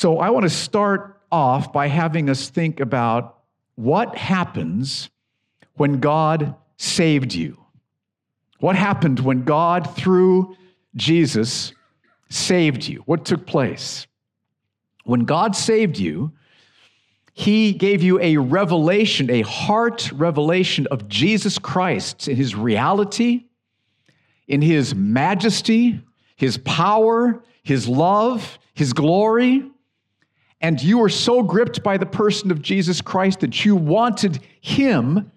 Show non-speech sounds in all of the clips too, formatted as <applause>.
So I want to start off by having us think about what happens when God saved you. What happened when God, through Jesus, saved you? What took place? When God saved you, He gave you a revelation, a heart revelation of Jesus Christ in His reality, in His majesty, His power, His love, His glory. And you were so gripped by the person of Jesus Christ that you wanted Him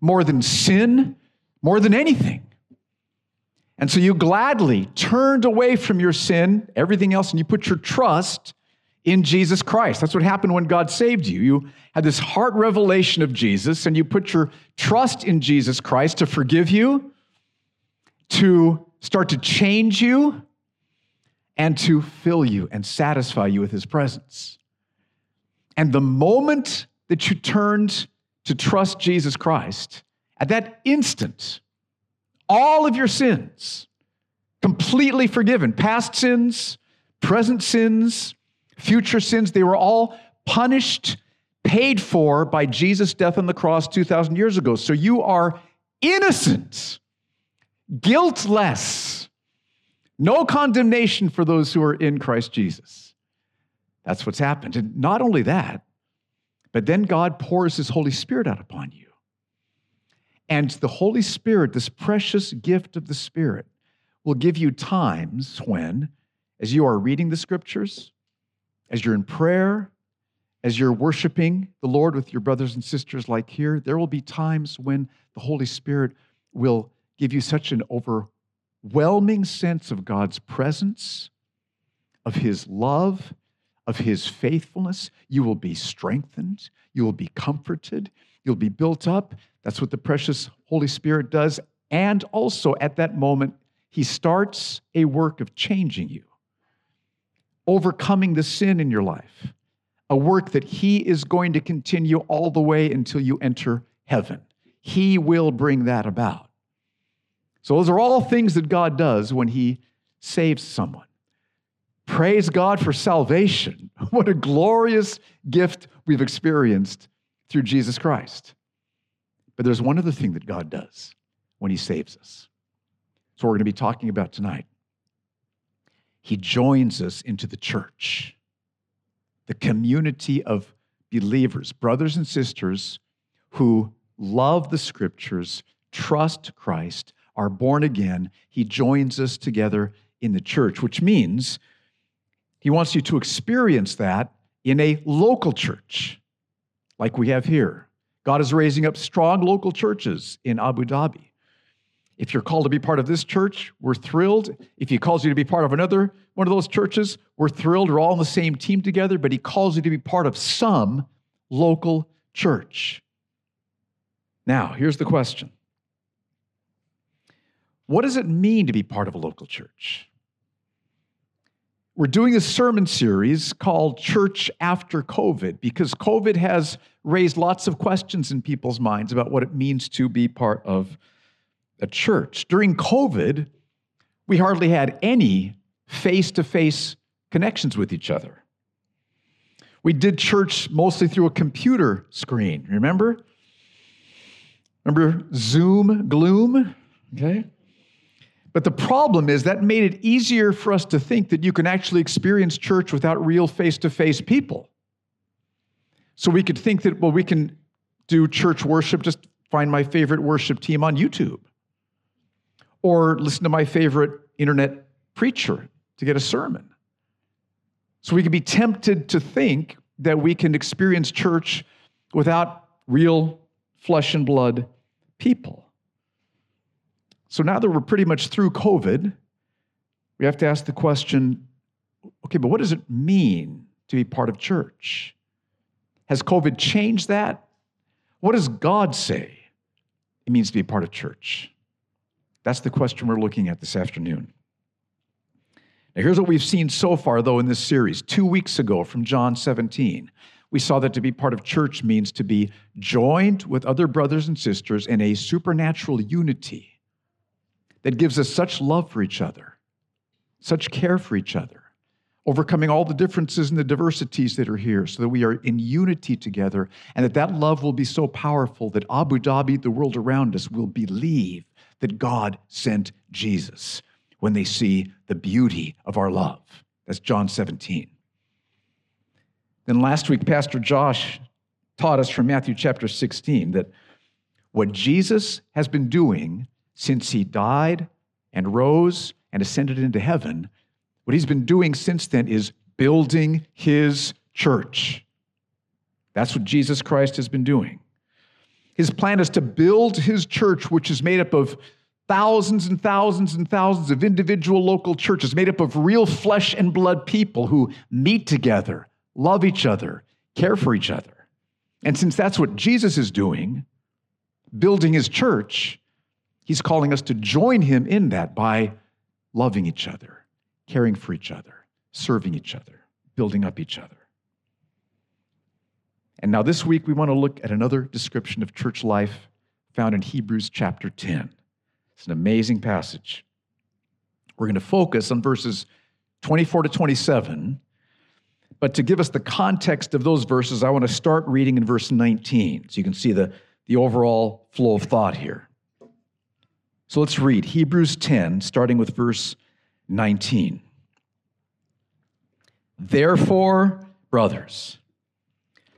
more than sin, more than anything. And so you gladly turned away from your sin, everything else, and you put your trust in Jesus Christ. That's what happened when God saved you. You had this heart revelation of Jesus, and you put your trust in Jesus Christ to forgive you, to start to change you, and to fill you and satisfy you with his presence. And the moment that you turned to trust Jesus Christ, at that instant, all of your sins completely forgiven past sins, present sins, future sins, they were all punished, paid for by Jesus' death on the cross 2,000 years ago. So you are innocent, guiltless, no condemnation for those who are in Christ Jesus. That's what's happened. And not only that, but then God pours his Holy Spirit out upon you. And the Holy Spirit, this precious gift of the Spirit, will give you times when, as you are reading the scriptures, as you're in prayer, as you're worshiping the Lord with your brothers and sisters, like here, there will be times when the Holy Spirit will give you such an overwhelming sense of God's presence, of His love, of His faithfulness. You will be strengthened, you will be comforted, you'll be built up. That's what the precious Holy Spirit does. And also at that moment, He starts a work of changing you overcoming the sin in your life, a work that He is going to continue all the way until you enter heaven. He will bring that about. So, those are all things that God does when He saves someone. Praise God for salvation. <laughs> What a glorious gift we've experienced through Jesus Christ. But there's one other thing that God does when He saves us. So, we're going to be talking about tonight he joins us into the church, the community of believers, brothers and sisters who love the scriptures, trust Christ, are born again. He joins us together in the church, which means he wants you to experience that in a local church like we have here. God is raising up strong local churches in Abu Dhabi. If you're called to be part of this church, we're thrilled. If he calls you to be part of another one of those churches, we're thrilled. We're all on the same team together, but he calls you to be part of some local church. Now, here's the question What does it mean to be part of a local church? We're doing a sermon series called Church After COVID because COVID has raised lots of questions in people's minds about what it means to be part of a church. During COVID, we hardly had any face to face connections with each other. We did church mostly through a computer screen, remember? Remember Zoom gloom? Okay. But the problem is that made it easier for us to think that you can actually experience church without real face to face people. So we could think that, well, we can do church worship, just find my favorite worship team on YouTube or listen to my favorite internet preacher to get a sermon. So we can be tempted to think that we can experience church without real flesh and blood people. So now that we're pretty much through COVID, we have to ask the question okay, but what does it mean to be part of church? Has COVID changed that? What does God say it means to be part of church? That's the question we're looking at this afternoon. Now, here's what we've seen so far, though, in this series. Two weeks ago from John 17, we saw that to be part of church means to be joined with other brothers and sisters in a supernatural unity that gives us such love for each other, such care for each other, overcoming all the differences and the diversities that are here so that we are in unity together and that that love will be so powerful that Abu Dhabi, the world around us, will believe that God sent Jesus when they see the beauty of our love. That's John 17. Then last week, Pastor Josh taught us from Matthew chapter 16 that what Jesus has been doing since he died and rose and ascended into heaven, what he's been doing since then is building his church. That's what Jesus Christ has been doing. His plan is to build his church, which is made up of thousands and thousands and thousands of individual local churches, made up of real flesh and blood people who meet together, love each other, care for each other. And since that's what Jesus is doing, building his church, he's calling us to join him in that by loving each other, caring for each other, serving each other, building up each other. And now this week we want to look at another description of church life found in Hebrews chapter 10. It's an amazing passage. We're going to focus on verses 24 to 27. But to give us the context of those verses, I want to start reading in verse 19 so you can see the, the overall flow of thought here. So let's read Hebrews 10, starting with verse 19. Therefore, brothers,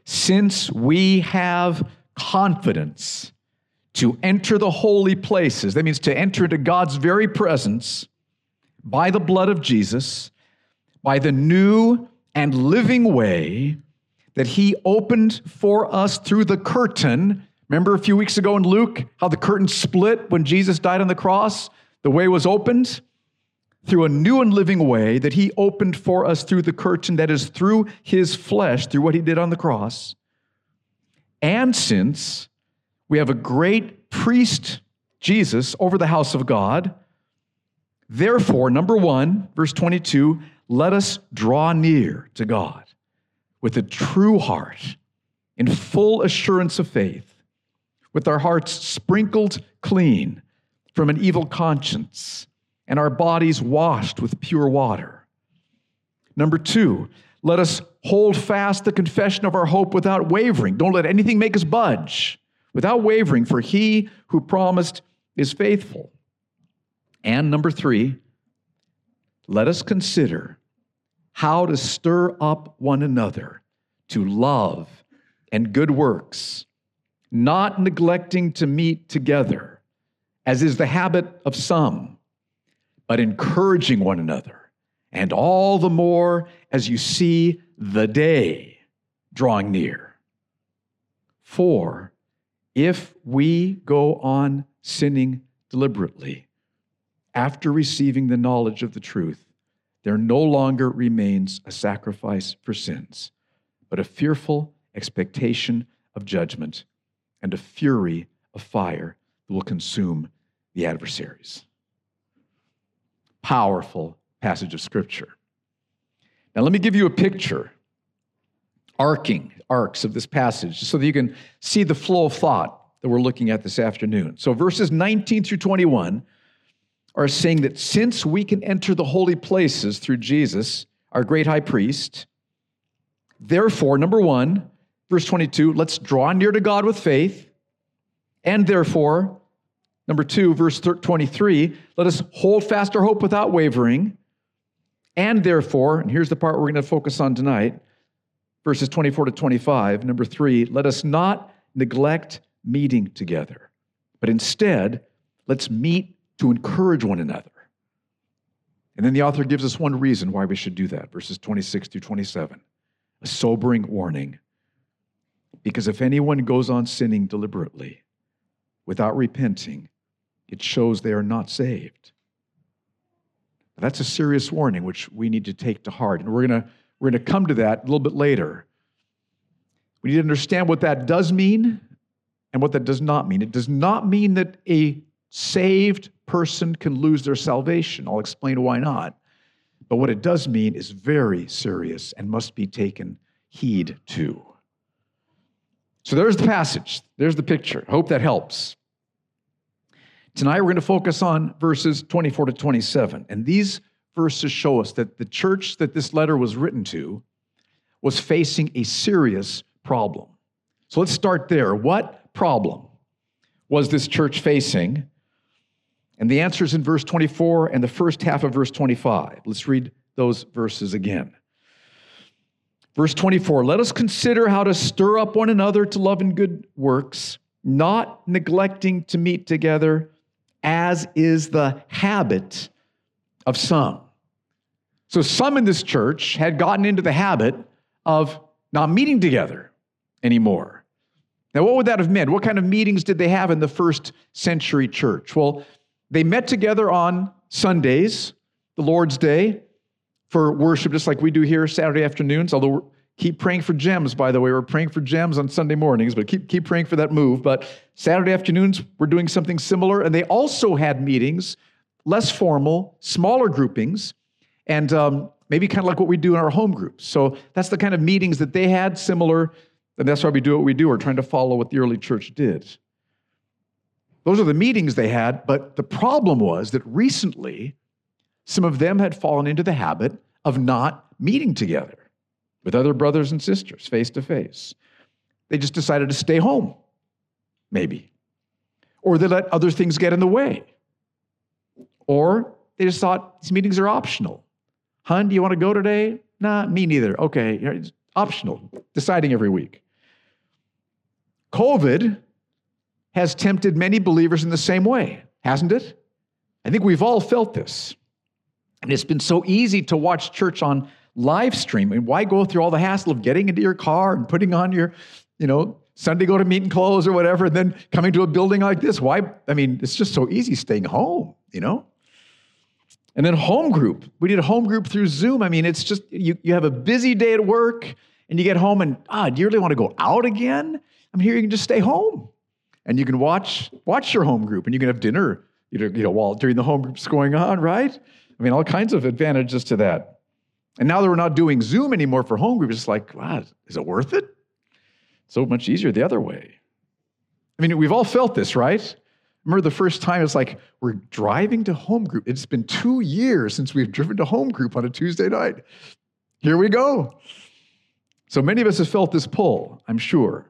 since we have confidence to enter the holy places, that means to enter into God's very presence by the blood of Jesus, by the new and living way that he opened for us through the curtain Remember a few weeks ago in Luke how the curtain split when Jesus died on the cross? The way was opened through a new and living way that he opened for us through the curtain that is through his flesh, through what he did on the cross. And since we have a great priest, Jesus, over the house of God, therefore, number one, verse 22, let us draw near to God with a true heart in full assurance of faith with our hearts sprinkled clean from an evil conscience and our bodies washed with pure water. Number two, let us hold fast the confession of our hope without wavering. Don't let anything make us budge. Without wavering, for he who promised is faithful. And number three, let us consider how to stir up one another to love and good works not neglecting to meet together, as is the habit of some, but encouraging one another, and all the more as you see the day drawing near. For if we go on sinning deliberately after receiving the knowledge of the truth, there no longer remains a sacrifice for sins, but a fearful expectation of judgment and a fury of fire that will consume the adversaries. Powerful passage of Scripture. Now, let me give you a picture, arcing, arcs of this passage, so that you can see the flow of thought that we're looking at this afternoon. So, verses 19 through 21 are saying that since we can enter the holy places through Jesus, our great high priest, therefore, number one, Verse 22, let's draw near to God with faith. And therefore, number two, verse 23, let us hold fast our hope without wavering. And therefore, and here's the part we're going to focus on tonight, verses 24 to 25. Number three, let us not neglect meeting together, but instead, let's meet to encourage one another. And then the author gives us one reason why we should do that, verses 26 through 27, a sobering warning. Because if anyone goes on sinning deliberately without repenting, it shows they are not saved. That's a serious warning which we need to take to heart. And we're going to we're going to come to that a little bit later. We need to understand what that does mean and what that does not mean. It does not mean that a saved person can lose their salvation. I'll explain why not. But what it does mean is very serious and must be taken heed to. So there's the passage, there's the picture. Hope that helps. Tonight we're going to focus on verses 24 to 27. And these verses show us that the church that this letter was written to was facing a serious problem. So let's start there. What problem was this church facing? And the answer is in verse 24 and the first half of verse 25. Let's read those verses again. Verse 24 Let us consider how to stir up one another to love and good works, not neglecting to meet together, as is the habit of some. So, some in this church had gotten into the habit of not meeting together anymore. Now, what would that have meant? What kind of meetings did they have in the first century church? Well, they met together on Sundays, the Lord's Day, for worship, just like we do here Saturday afternoons. Although, keep praying for gems, by the way. We're praying for gems on Sunday mornings, but keep, keep praying for that move. But Saturday afternoons, we're doing something similar. And they also had meetings, less formal, smaller groupings, and um, maybe kind of like what we do in our home groups. So that's the kind of meetings that they had, similar. And that's why we do what we do. We're trying to follow what the early church did. Those are the meetings they had, but the problem was that recently, some of them had fallen into the habit of not meeting together with other brothers and sisters face to face. They just decided to stay home, maybe. Or they let other things get in the way. Or they just thought these meetings are optional. Hun, do you want to go today? Nah, me neither. Okay, it's optional, deciding every week. COVID has tempted many believers in the same way, hasn't it? I think we've all felt this. And it's been so easy to watch church on live stream. And why go through all the hassle of getting into your car and putting on your, you know, Sunday go to meeting clothes or whatever, and then coming to a building like this? Why? I mean, it's just so easy staying home, you know? And then home group. We did a home group through Zoom. I mean, it's just, you, you have a busy day at work and you get home and, ah, do you really want to go out again? I'm here, you can just stay home and you can watch watch your home group and you can have dinner you know, you know while during the home group's going on right i mean all kinds of advantages to that. And now that we're not doing zoom anymore for home groups it's like wow is it worth it? So much easier the other way. I mean we've all felt this right? Remember the first time it's like we're driving to home group. It's been two years since we've driven to home group on a tuesday night. Here we go. So many of us have felt this pull i'm sure.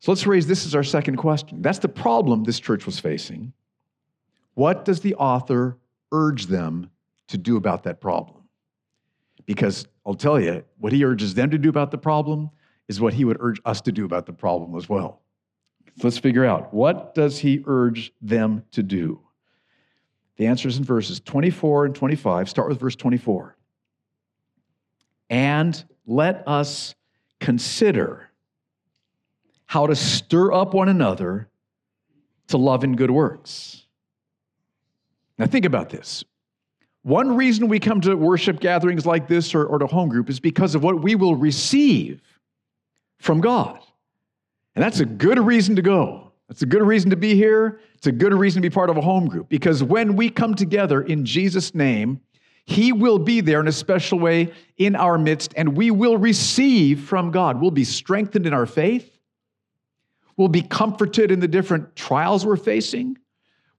So let's raise this as our second question. That's the problem this church was facing. What does the author urge them to do about that problem? Because I'll tell you, what he urges them to do about the problem is what he would urge us to do about the problem as well. Let's figure out what does he urge them to do? The answer is in verses 24 and 25. Start with verse 24. And let us consider how to stir up one another to love and good works. Now, think about this. One reason we come to worship gatherings like this or, or to home group is because of what we will receive from God. And that's a good reason to go. That's a good reason to be here. It's a good reason to be part of a home group because when we come together in Jesus' name, He will be there in a special way in our midst, and we will receive from God. We'll be strengthened in our faith. We'll be comforted in the different trials we're facing.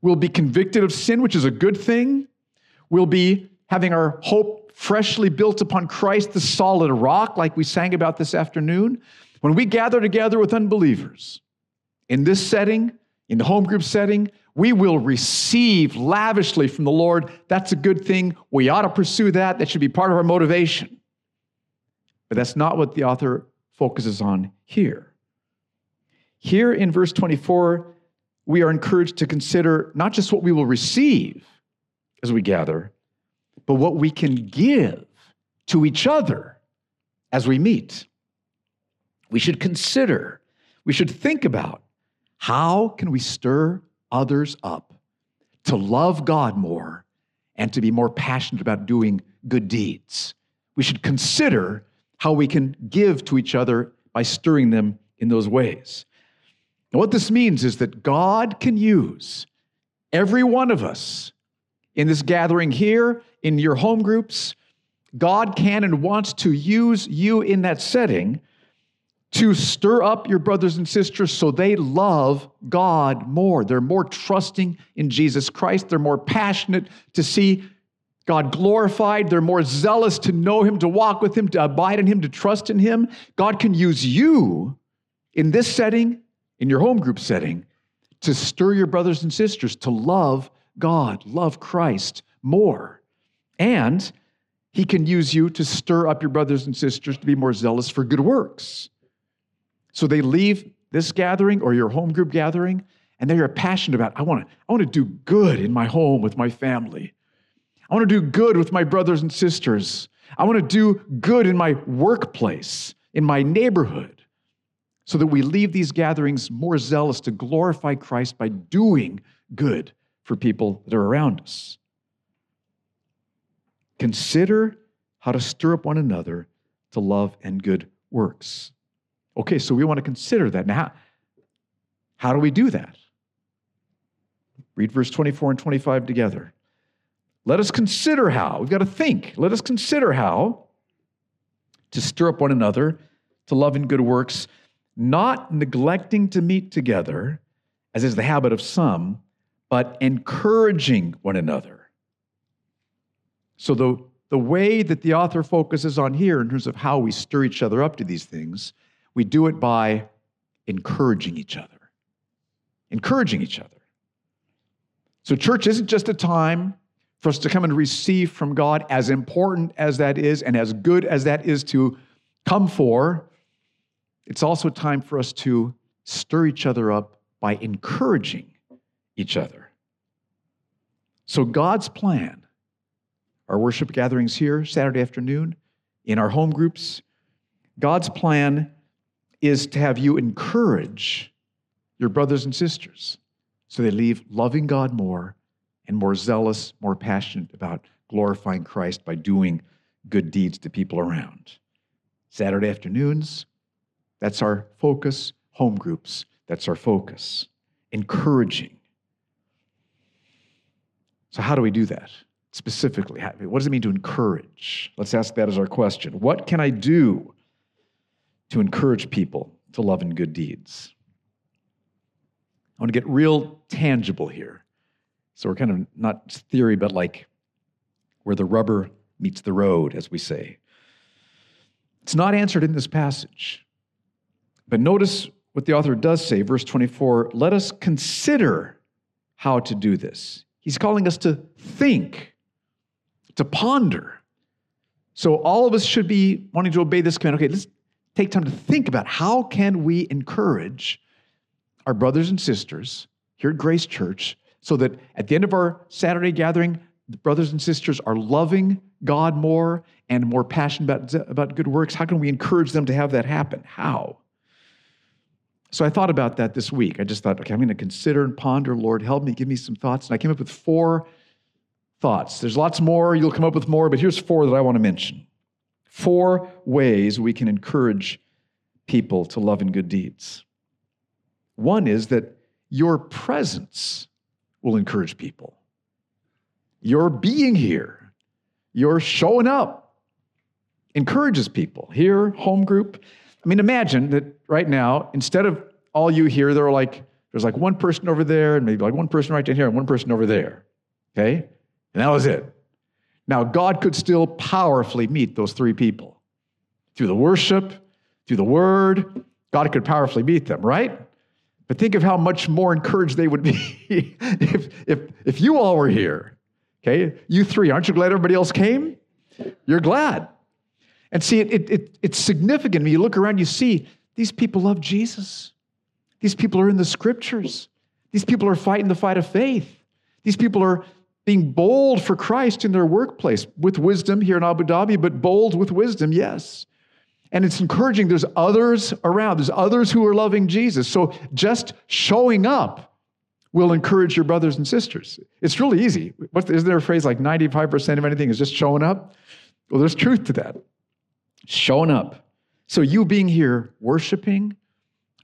We'll be convicted of sin, which is a good thing. We'll be having our hope freshly built upon Christ, the solid rock, like we sang about this afternoon. When we gather together with unbelievers in this setting, in the home group setting, we will receive lavishly from the Lord. That's a good thing. We ought to pursue that. That should be part of our motivation. But that's not what the author focuses on here. Here in verse 24, we are encouraged to consider not just what we will receive as we gather, but what we can give to each other as we meet. We should consider, we should think about how can we stir others up to love God more and to be more passionate about doing good deeds. We should consider how we can give to each other by stirring them in those ways. What this means is that God can use every one of us in this gathering here, in your home groups. God can and wants to use you in that setting to stir up your brothers and sisters so they love God more. They're more trusting in Jesus Christ. They're more passionate to see God glorified. They're more zealous to know Him, to walk with Him, to abide in Him, to trust in Him. God can use you in this setting, in your home group setting, to stir your brothers and sisters to love God, love Christ more. And He can use you to stir up your brothers and sisters to be more zealous for good works. So they leave this gathering or your home group gathering and they are passionate about I want to I want to do good in my home with my family. I want to do good with my brothers and sisters. I want to do good in my workplace, in my neighborhood, so that we leave these gatherings more zealous to glorify Christ by doing good for people that are around us. Consider how to stir up one another to love and good works. Okay, so we want to consider that. Now, how do we do that? Read verse 24 and 25 together. Let us consider how. We've got to think. Let us consider how to stir up one another to love and good works, not neglecting to meet together, as is the habit of some, but encouraging one another. So, the, the way that the author focuses on here in terms of how we stir each other up to these things, we do it by encouraging each other. Encouraging each other. So, church isn't just a time for us to come and receive from God, as important as that is and as good as that is to come for, it's also time for us to stir each other up by encouraging each other. So, God's plan, our worship gatherings here Saturday afternoon, in our home groups, God's plan is to have you encourage your brothers and sisters so they leave loving God more and more zealous, more passionate about glorifying Christ by doing good deeds to people around. Saturday afternoons, that's our focus. Home groups, that's our focus. Encouraging. So, how do we do that specifically? What does it mean to encourage? Let's ask that as our question. What can I do to encourage people to love and good deeds? I want to get real tangible here. So we're kind of not theory, but like where the rubber meets the road, as we say. It's not answered in this passage. But notice what the author does say, verse 24 let us consider how to do this. He's calling us to think, to ponder. So all of us should be wanting to obey this command. Okay, let's take time to think about how can we encourage our brothers and sisters here at Grace Church so that at the end of our Saturday gathering, the brothers and sisters are loving God more and more passionate about, about good works. How can we encourage them to have that happen? How? So I thought about that this week. I just thought, okay, I'm going to consider and ponder, Lord, help me, give me some thoughts. And I came up with four thoughts. There's lots more, you'll come up with more, but here's four that I want to mention. Four ways we can encourage people to love and good deeds. One is that your presence will encourage people. Your being here, your showing up encourages people. Here, home group. I mean, imagine that right now, instead of all you here, there are like, there's like one person over there, and maybe like one person right down here, and one person over there. Okay? And that was it. Now, God could still powerfully meet those three people through the worship, through the word. God could powerfully meet them, right? But think of how much more encouraged they would be <laughs> if, if, if you all were here. Okay, you three, aren't you glad everybody else came? You're glad. And see, it, it, it, it's significant. When you look around, you see these people love Jesus. These people are in the scriptures. These people are fighting the fight of faith. These people are being bold for Christ in their workplace with wisdom here in Abu Dhabi, but bold with wisdom, yes. And it's encouraging. There's others around, there's others who are loving Jesus. So just showing up will encourage your brothers and sisters. It's really easy. Isn't there a phrase like 95% of anything is just showing up? Well, there's truth to that. Showing up. So you being here, worshiping,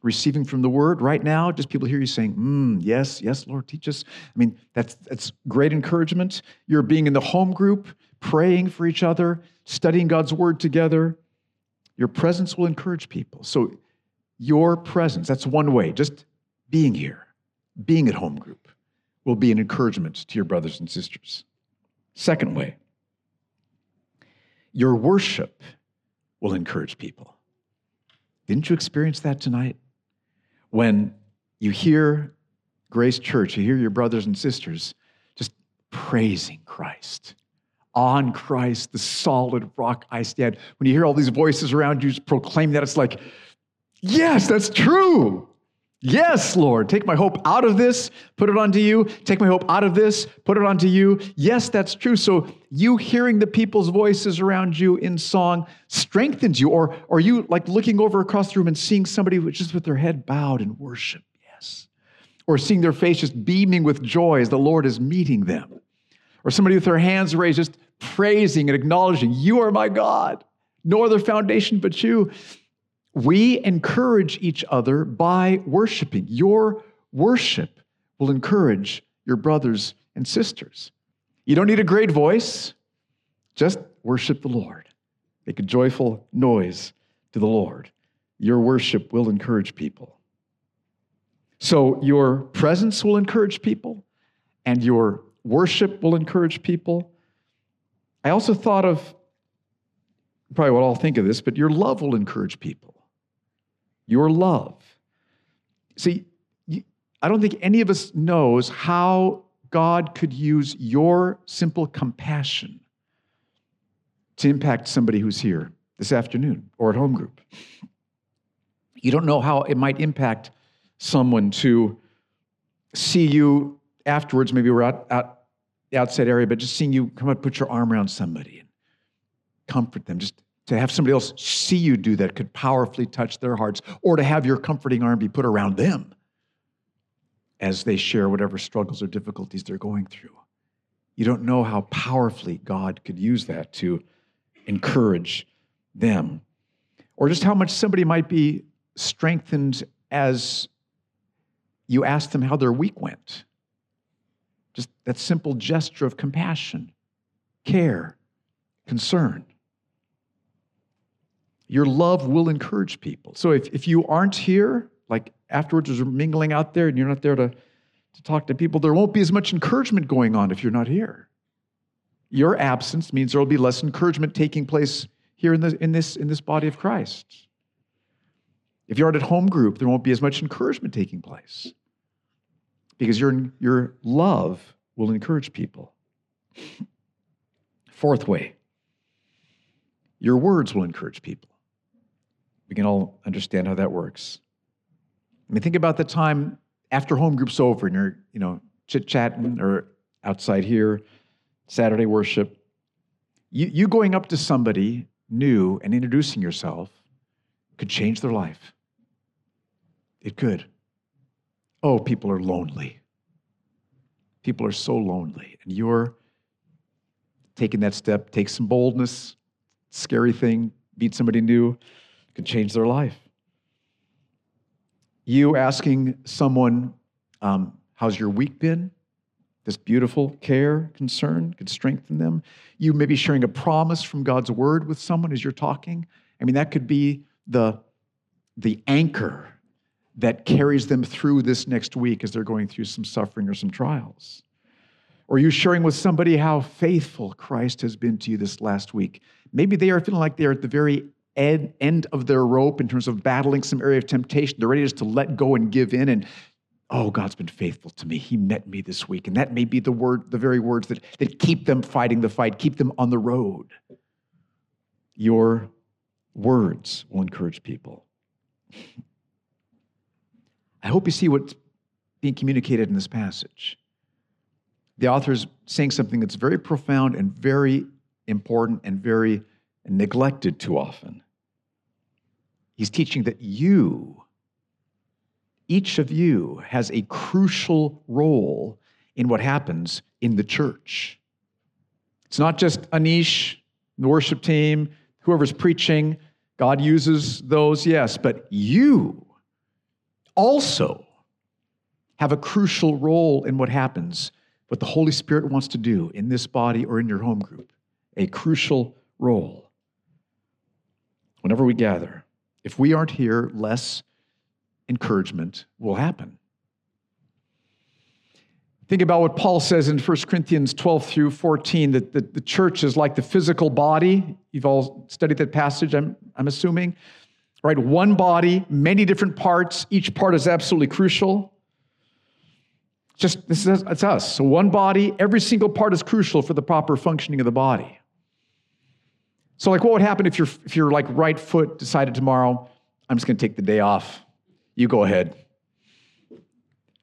receiving from the word right now, just people hear you saying, mm, yes, yes, Lord, teach us. I mean, that's, that's great encouragement. You're being in the home group, praying for each other, studying God's word together, your presence will encourage people. So, your presence, that's one way, just being here, being at home group, will be an encouragement to your brothers and sisters. Second way, Your worship will encourage people. Didn't you experience that tonight? When you hear Grace Church, you hear your brothers and sisters just praising Christ. On Christ, the solid rock I stand. When you hear all these voices around you proclaim that, it's like, yes, that's true. Yes, Lord, take my hope out of this, put it onto you. Take my hope out of this, put it onto you. Yes, that's true. So you hearing the people's voices around you in song strengthens you, or, or you like looking over across the room and seeing somebody just with their head bowed in worship. Yes. Or seeing their face just beaming with joy as the Lord is meeting them. Or somebody with their hands raised, just praising and acknowledging, You are my God, no other foundation but you. We encourage each other by worshiping. Your worship will encourage your brothers and sisters. You don't need a great voice, just worship the Lord. Make a joyful noise to the Lord. Your worship will encourage people. So, your presence will encourage people, and your worship will encourage people. I also thought of probably what I'll think of this, but your love will encourage people your love. See, I don't think any of us knows how God could use your simple compassion to impact somebody who's here this afternoon or at home group. You don't know how it might impact someone to see you afterwards. Maybe we're out, out the outside area, but just seeing you come up, put your arm around somebody and comfort them. Just to have somebody else see you do that could powerfully touch their hearts, or to have your comforting arm be put around them as they share whatever struggles or difficulties they're going through. You don't know how powerfully God could use that to encourage them, or just how much somebody might be strengthened as you ask them how their week went. Just that simple gesture of compassion, care, concern. Your love will encourage people. So if, if you aren't here, like afterwards there's mingling out there and you're not there to, to talk to people, there won't be as much encouragement going on if you're not here. Your absence means there will be less encouragement taking place here in, the, in, this, in this body of Christ. If you aren't at home group, there won't be as much encouragement taking place because your, your love will encourage people. Fourth way, your words will encourage people. We can all understand how that works. I mean, think about the time after home group's over and you're, you know, chit chatting or outside here, Saturday worship. You, you going up to somebody new and introducing yourself could change their life. It could. Oh, people are lonely. People are so lonely. And you're taking that step, take some boldness, scary thing, meet somebody new could change their life. You asking someone, um, How's your week been? This beautiful care, concern could strengthen them. You maybe sharing a promise from God's word with someone as you're talking. I mean, that could be the, the anchor that carries them through this next week as they're going through some suffering or some trials. Or you sharing with somebody how faithful Christ has been to you this last week. Maybe they are feeling like they're at the very ed, end of their rope in terms of battling some area of temptation. They're ready just to let go and give in. And oh, God's been faithful to me. He met me this week. And that may be the word, the very words that, that keep them fighting the fight, keep them on the road. Your words will encourage people. I hope you see what's being communicated in this passage. The author is saying something that's very profound and very important and very neglected too often. He's teaching that you, each of you, has a crucial role in what happens in the church. It's not just Anish, the worship team, whoever's preaching. God uses those, yes, but you also have a crucial role in what happens, what the Holy Spirit wants to do in this body or in your home group. A crucial role. Whenever we gather, if we aren't here, less encouragement will happen. Think about what Paul says in 1 Corinthians 12 through 14 that the, the church is like the physical body. You've all studied that passage, I'm, I'm assuming. Right? One body, many different parts. Each part is absolutely crucial. Just this is it's us. So one body, every single part is crucial for the proper functioning of the body. So, like, what would happen if your if your like right foot decided tomorrow, I'm just going to take the day off. You go ahead.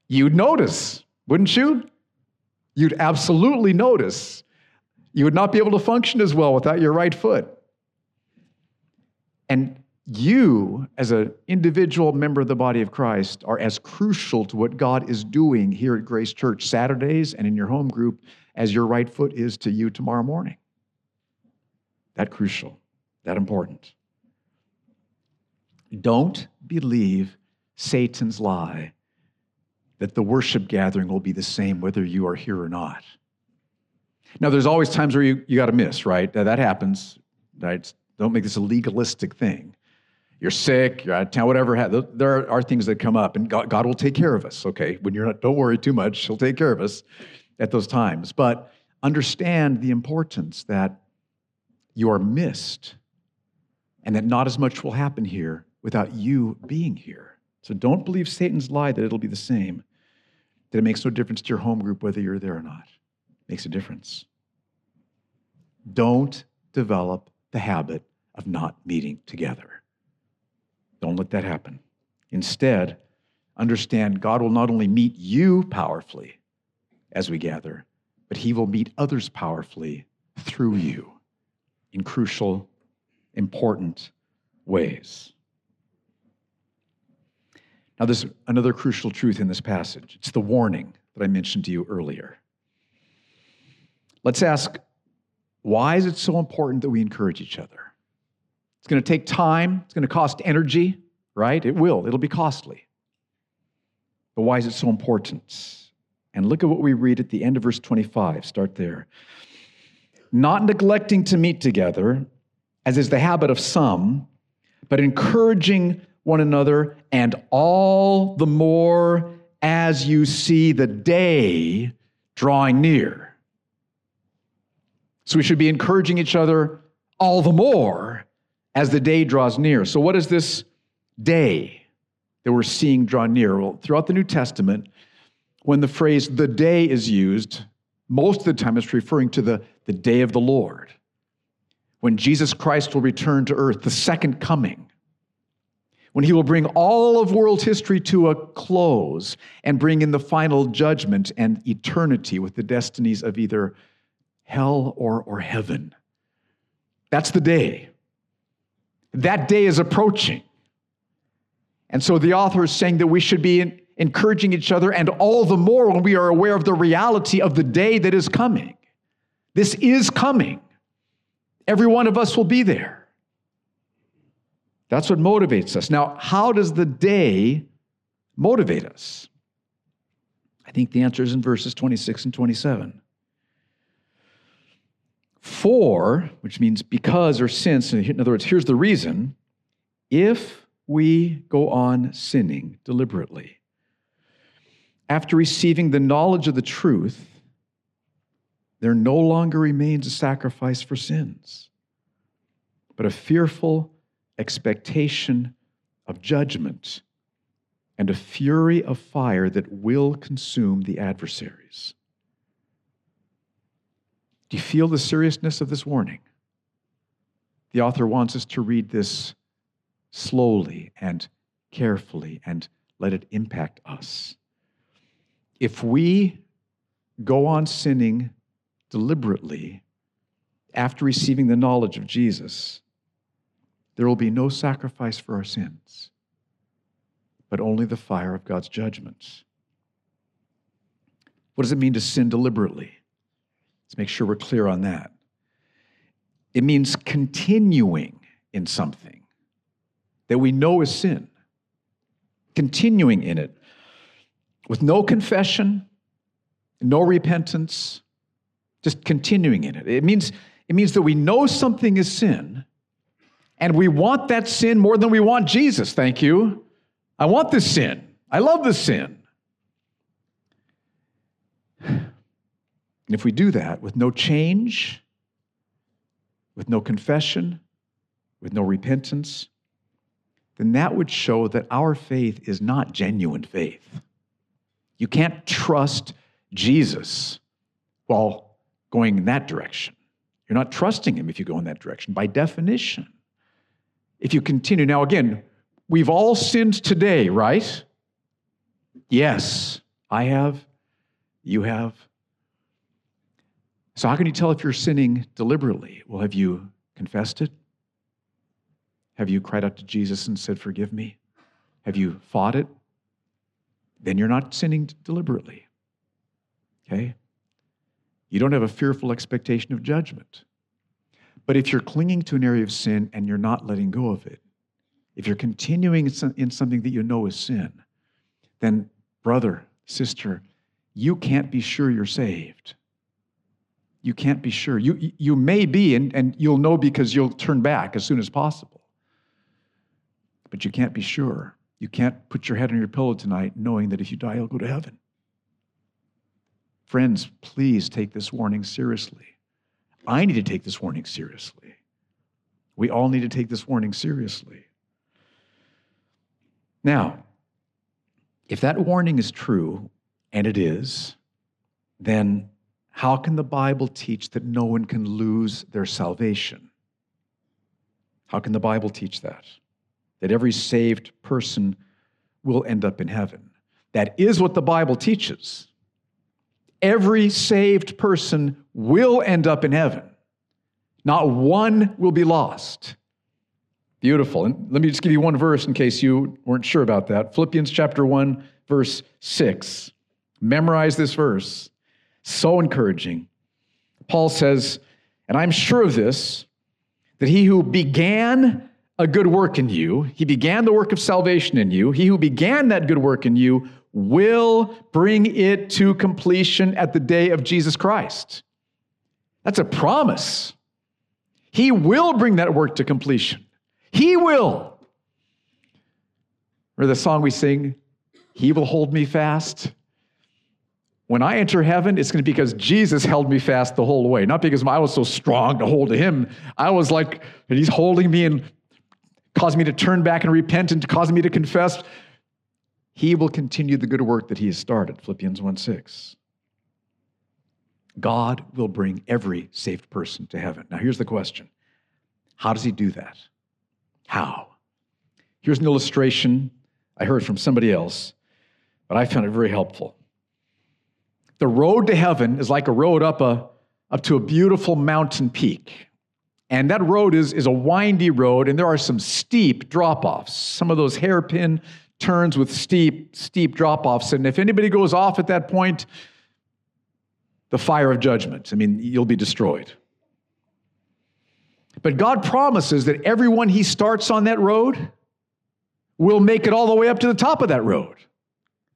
You'd notice, wouldn't you? You'd absolutely notice. You would not be able to function as well without your right foot. And you, as an individual member of the body of Christ, are as crucial to what God is doing here at Grace Church Saturdays and in your home group as your right foot is to you tomorrow morning. That crucial, that important. Don't believe Satan's lie that the worship gathering will be the same whether you are here or not. Now, there's always times where you, you got to miss, right? That happens. Right? Don't make this a legalistic thing. You're sick, you're out of town, whatever. There are things that come up, and God, God will take care of us, okay? When you're not, don't worry too much, He'll take care of us at those times. But understand the importance that you are missed and that not as much will happen here without you being here. So don't believe Satan's lie that it'll be the same, that it makes no difference to your home group whether you're there or not. It makes a difference. Don't develop the habit of not meeting together. Don't let that happen. Instead, understand God will not only meet you powerfully as we gather, but He will meet others powerfully through you in crucial, important ways. Now, there's another crucial truth in this passage. It's the warning that I mentioned to you earlier. Let's ask why is it so important that we encourage each other? It's going to take time, it's going to cost energy, right? It will, it'll be costly. But why is it so important? And look at what we read at the end of verse 25. Start there. Not neglecting to meet together, as is the habit of some, but encouraging one another, and all the more as you see the day drawing near. So we should be encouraging each other all the more as the day draws near. So, what is this day that we're seeing draw near? Well, throughout the New Testament, when the phrase the day is used, most of the time it's referring to the, the day of the Lord, when Jesus Christ will return to earth, the second coming when he will bring all of world history to a close and bring in the final judgment and eternity with the destinies of either hell or, or heaven. That's the day. That day is approaching. And so the author is saying that we should be encouraging each other, and all the more when we are aware of the reality of the day that is coming. This is coming. Every one of us will be there. That's what motivates us. Now, how does the day motivate us? I think the answer is in verses 26 and 27. For, which means because or since, in other words, here's the reason if we go on sinning deliberately, after receiving the knowledge of the truth, there no longer remains a sacrifice for sins, but a fearful expectation of judgment and a fury of fire that will consume the adversaries. Do you feel the seriousness of this warning? The author wants us to read this slowly and carefully and let it impact us. If we go on sinning deliberately after receiving the knowledge of Jesus, there will be no sacrifice for our sins, but only the fire of God's judgments. What does it mean to sin deliberately? Let's make sure we're clear on that. It means continuing in something that we know is sin, continuing in it with no confession, no repentance, just continuing in it. It means, it means that we know something is sin and we want that sin more than we want Jesus, thank you. I want this sin. I love this sin. And if we do that with no change, with no confession, with no repentance, then that would show that our faith is not genuine faith. You can't trust Jesus while going in that direction. You're not trusting him if you go in that direction by definition. If you continue, now again, we've all sinned today, right? Yes, I have, you have. So, how can you tell if you're sinning deliberately? Well, have you confessed it? Have you cried out to Jesus and said, Forgive me? Have you fought it? Then you're not sinning deliberately. Okay? You don't have a fearful expectation of judgment. But if you're clinging to an area of sin and you're not letting go of it, if you're continuing in something that you know is sin, then, brother, sister, you can't be sure you're saved. You can't be sure. You, you may be, and, and you'll know because you'll turn back as soon as possible. But you can't be sure. You can't put your head on your pillow tonight knowing that if you die, you'll go to heaven. Friends, please take this warning seriously. I need to take this warning seriously. We all need to take this warning seriously. Now, if that warning is true, and it is, then how can the Bible teach that no one can lose their salvation? How can the Bible teach that? That every saved person will end up in heaven. That is what the Bible teaches. Every saved person will end up in heaven. Not one will be lost. Beautiful. And let me just give you one verse in case you weren't sure about that. Philippians chapter 1, verse 6. Memorize this verse. So encouraging. Paul says, and I'm sure of this, that he who began a good work in you, he began the work of salvation in you, he who began that good work in you will bring it to completion at the day of Jesus Christ. That's a promise. He will bring that work to completion. He will. Or the song we sing, He will hold me fast. When I enter heaven, it's going to be because Jesus held me fast the whole way, not because I was so strong to hold to Him. I was like, He's holding me and causing me to turn back and repent and causing me to confess. He will continue the good work that He has started, Philippians 1 6. God will bring every saved person to heaven. Now, here's the question How does He do that? How? Here's an illustration I heard from somebody else, but I found it very helpful. The road to heaven is like a road up, a, up to a beautiful mountain peak. And that road is, is a windy road, and there are some steep drop offs, some of those hairpin turns with steep, steep drop offs. And if anybody goes off at that point, the fire of judgment. I mean, you'll be destroyed. But God promises that everyone He starts on that road will make it all the way up to the top of that road.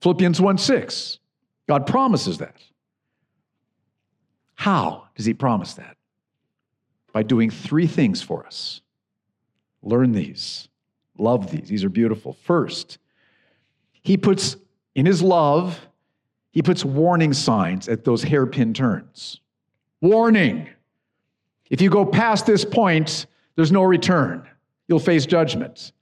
Philippians 1 6. God promises that. How does He promise that? By doing three things for us. Learn these, love these. These are beautiful. First, He puts in His love, He puts warning signs at those hairpin turns. Warning. If you go past this point, there's no return. You'll face judgment.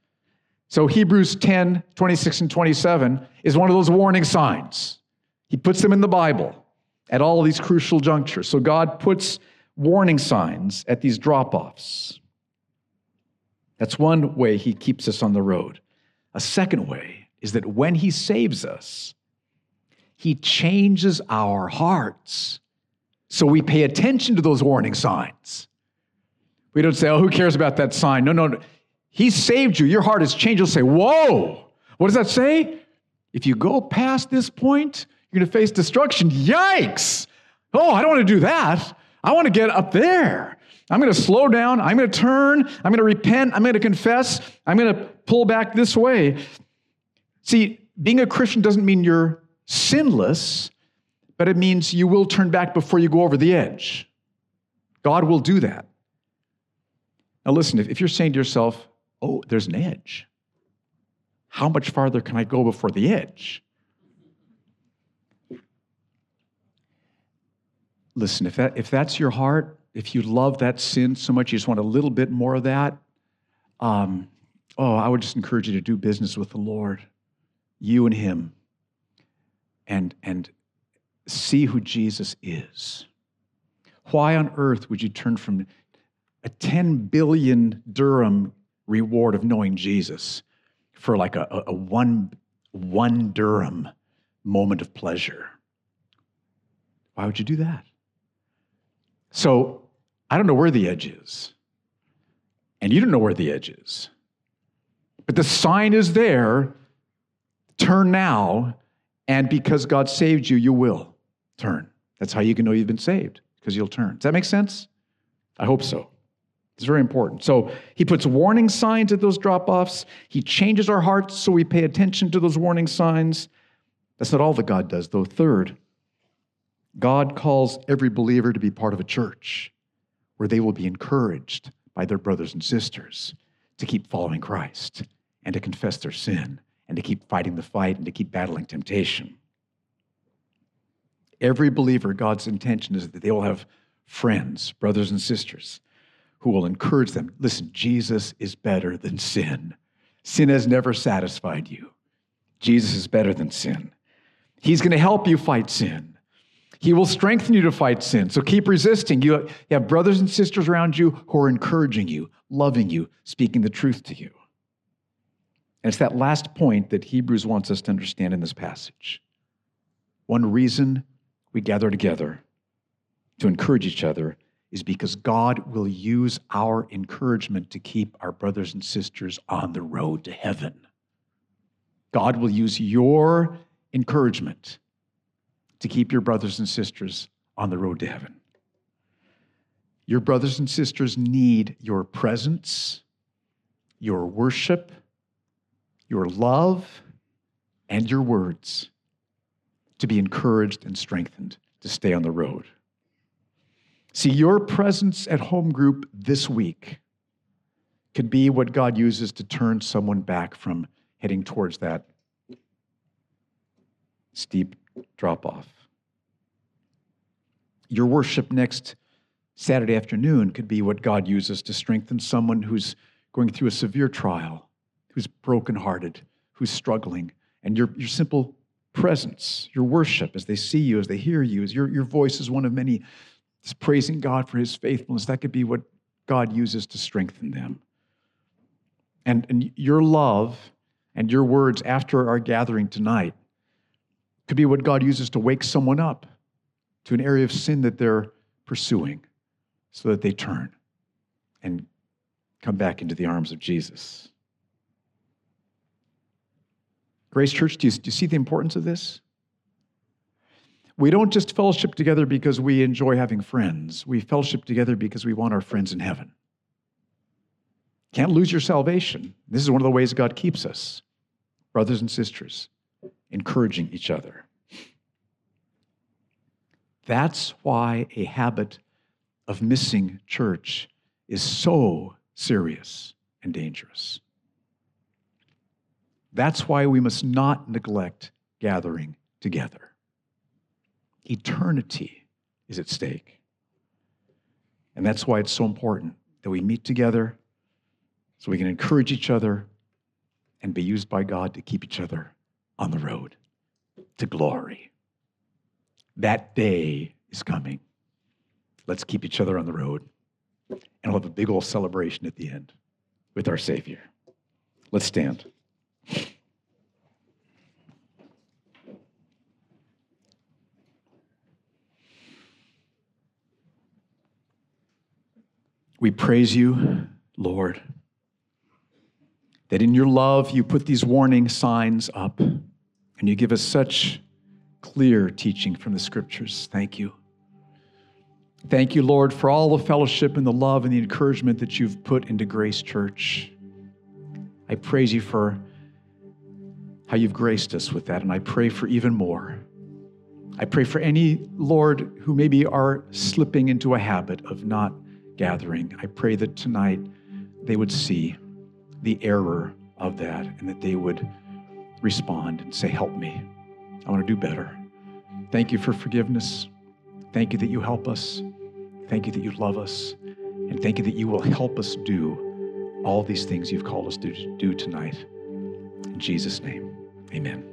So Hebrews 10, 26 and 27 is one of those warning signs. He puts them in the Bible at all these crucial junctures. So God puts warning signs at these drop offs. That's one way He keeps us on the road. A second way is that when He saves us, He changes our hearts. So we pay attention to those warning signs. We don't say, oh, who cares about that sign? No, no, no. He saved you. Your heart has changed. You'll say, whoa, what does that say? If you go past this point, you're going to face destruction. Yikes! Oh, I don't want to do that. I want to get up there. I'm going to slow down. I'm going to turn. I'm going to repent. I'm going to confess. I'm going to pull back this way. See, being a Christian doesn't mean you're sinless, but it means you will turn back before you go over the edge. God will do that. Now, listen, if you're saying to yourself, oh, there's an edge, how much farther can I go before the edge? listen, if, that, if that's your heart, if you love that sin so much, you just want a little bit more of that, um, oh, I would just encourage you to do business with the Lord, you and Him, and, and see who Jesus is. Why on earth would you turn from a 10 billion dirham reward of knowing Jesus for like a, a, one, one dirham moment of pleasure? Why would you do that? So I don't know where the edge is. And you don't know where the edge is. But the sign is there turn now, and because God saved you, you will turn. That's how you can know you've been saved, because you'll turn. Does that make sense? I hope so. It's very important. So he puts warning signs at those drop offs. He changes our hearts so we pay attention to those warning signs. That's not all that God does, though. Third, God calls every believer to be part of a church where they will be encouraged by their brothers and sisters to keep following Christ and to confess their sin and to keep fighting the fight and to keep battling temptation. Every believer, God's intention is that they will have friends, brothers and sisters, who will encourage them. Listen, Jesus is better than sin. Sin has never satisfied you. Jesus is better than sin. He's going to help you fight sin. He will strengthen you to fight sin. So keep resisting. You have brothers and sisters around you who are encouraging you, loving you, speaking the truth to you. And it's that last point that Hebrews wants us to understand in this passage. One reason we gather together to encourage each other is because God will use our encouragement to keep our brothers and sisters on the road to heaven. God will use your encouragement to keep your brothers and sisters on the road to heaven. Your brothers and sisters need your presence, your worship, your love, and your words to be encouraged and strengthened to stay on the road. See, your presence at home group this week could be what God uses to turn someone back from heading towards that steep drop off. Your worship next Saturday afternoon could be what God uses to strengthen someone who's going through a severe trial, who's brokenhearted, who's struggling. And your, your simple presence, your worship, as they see you, as they hear you, as your, your voice is one of many, just praising God for his faithfulness, that could be what God uses to strengthen them. And, and your love and your words after our gathering tonight could be what God uses to wake someone up to an area of sin that they're pursuing so that they turn and come back into the arms of Jesus. Grace Church, do you, do you see the importance of this? We don't just fellowship together because we enjoy having friends. We fellowship together because we want our friends in heaven. Can't lose your salvation. This is one of the ways God keeps us, brothers and sisters encouraging each other. That's why a habit of missing church is so serious and dangerous. That's why we must not neglect gathering together. Eternity is at stake. And that's why it's so important that we meet together so we can encourage each other and be used by God to keep each other on the road to glory. That day is coming. Let's keep each other on the road. And we'll have a big old celebration at the end with our Savior. Let's stand. We praise you, Lord, that in your love you put these warning signs up and you give us such clear teaching from the scriptures. Thank you. Thank you, Lord, for all the fellowship and the love and the encouragement that you've put into Grace Church. I praise you for how you've graced us with that, and I pray for even more. I pray for any, Lord, who maybe are slipping into a habit of not gathering. I pray that tonight they would see the error of that and that they would respond and say, Help me. I want to do better. Thank you for forgiveness. Thank you that you help us. Thank you that you love us. And thank you that you will help us do all these things you've called us to do tonight. In Jesus' name, amen.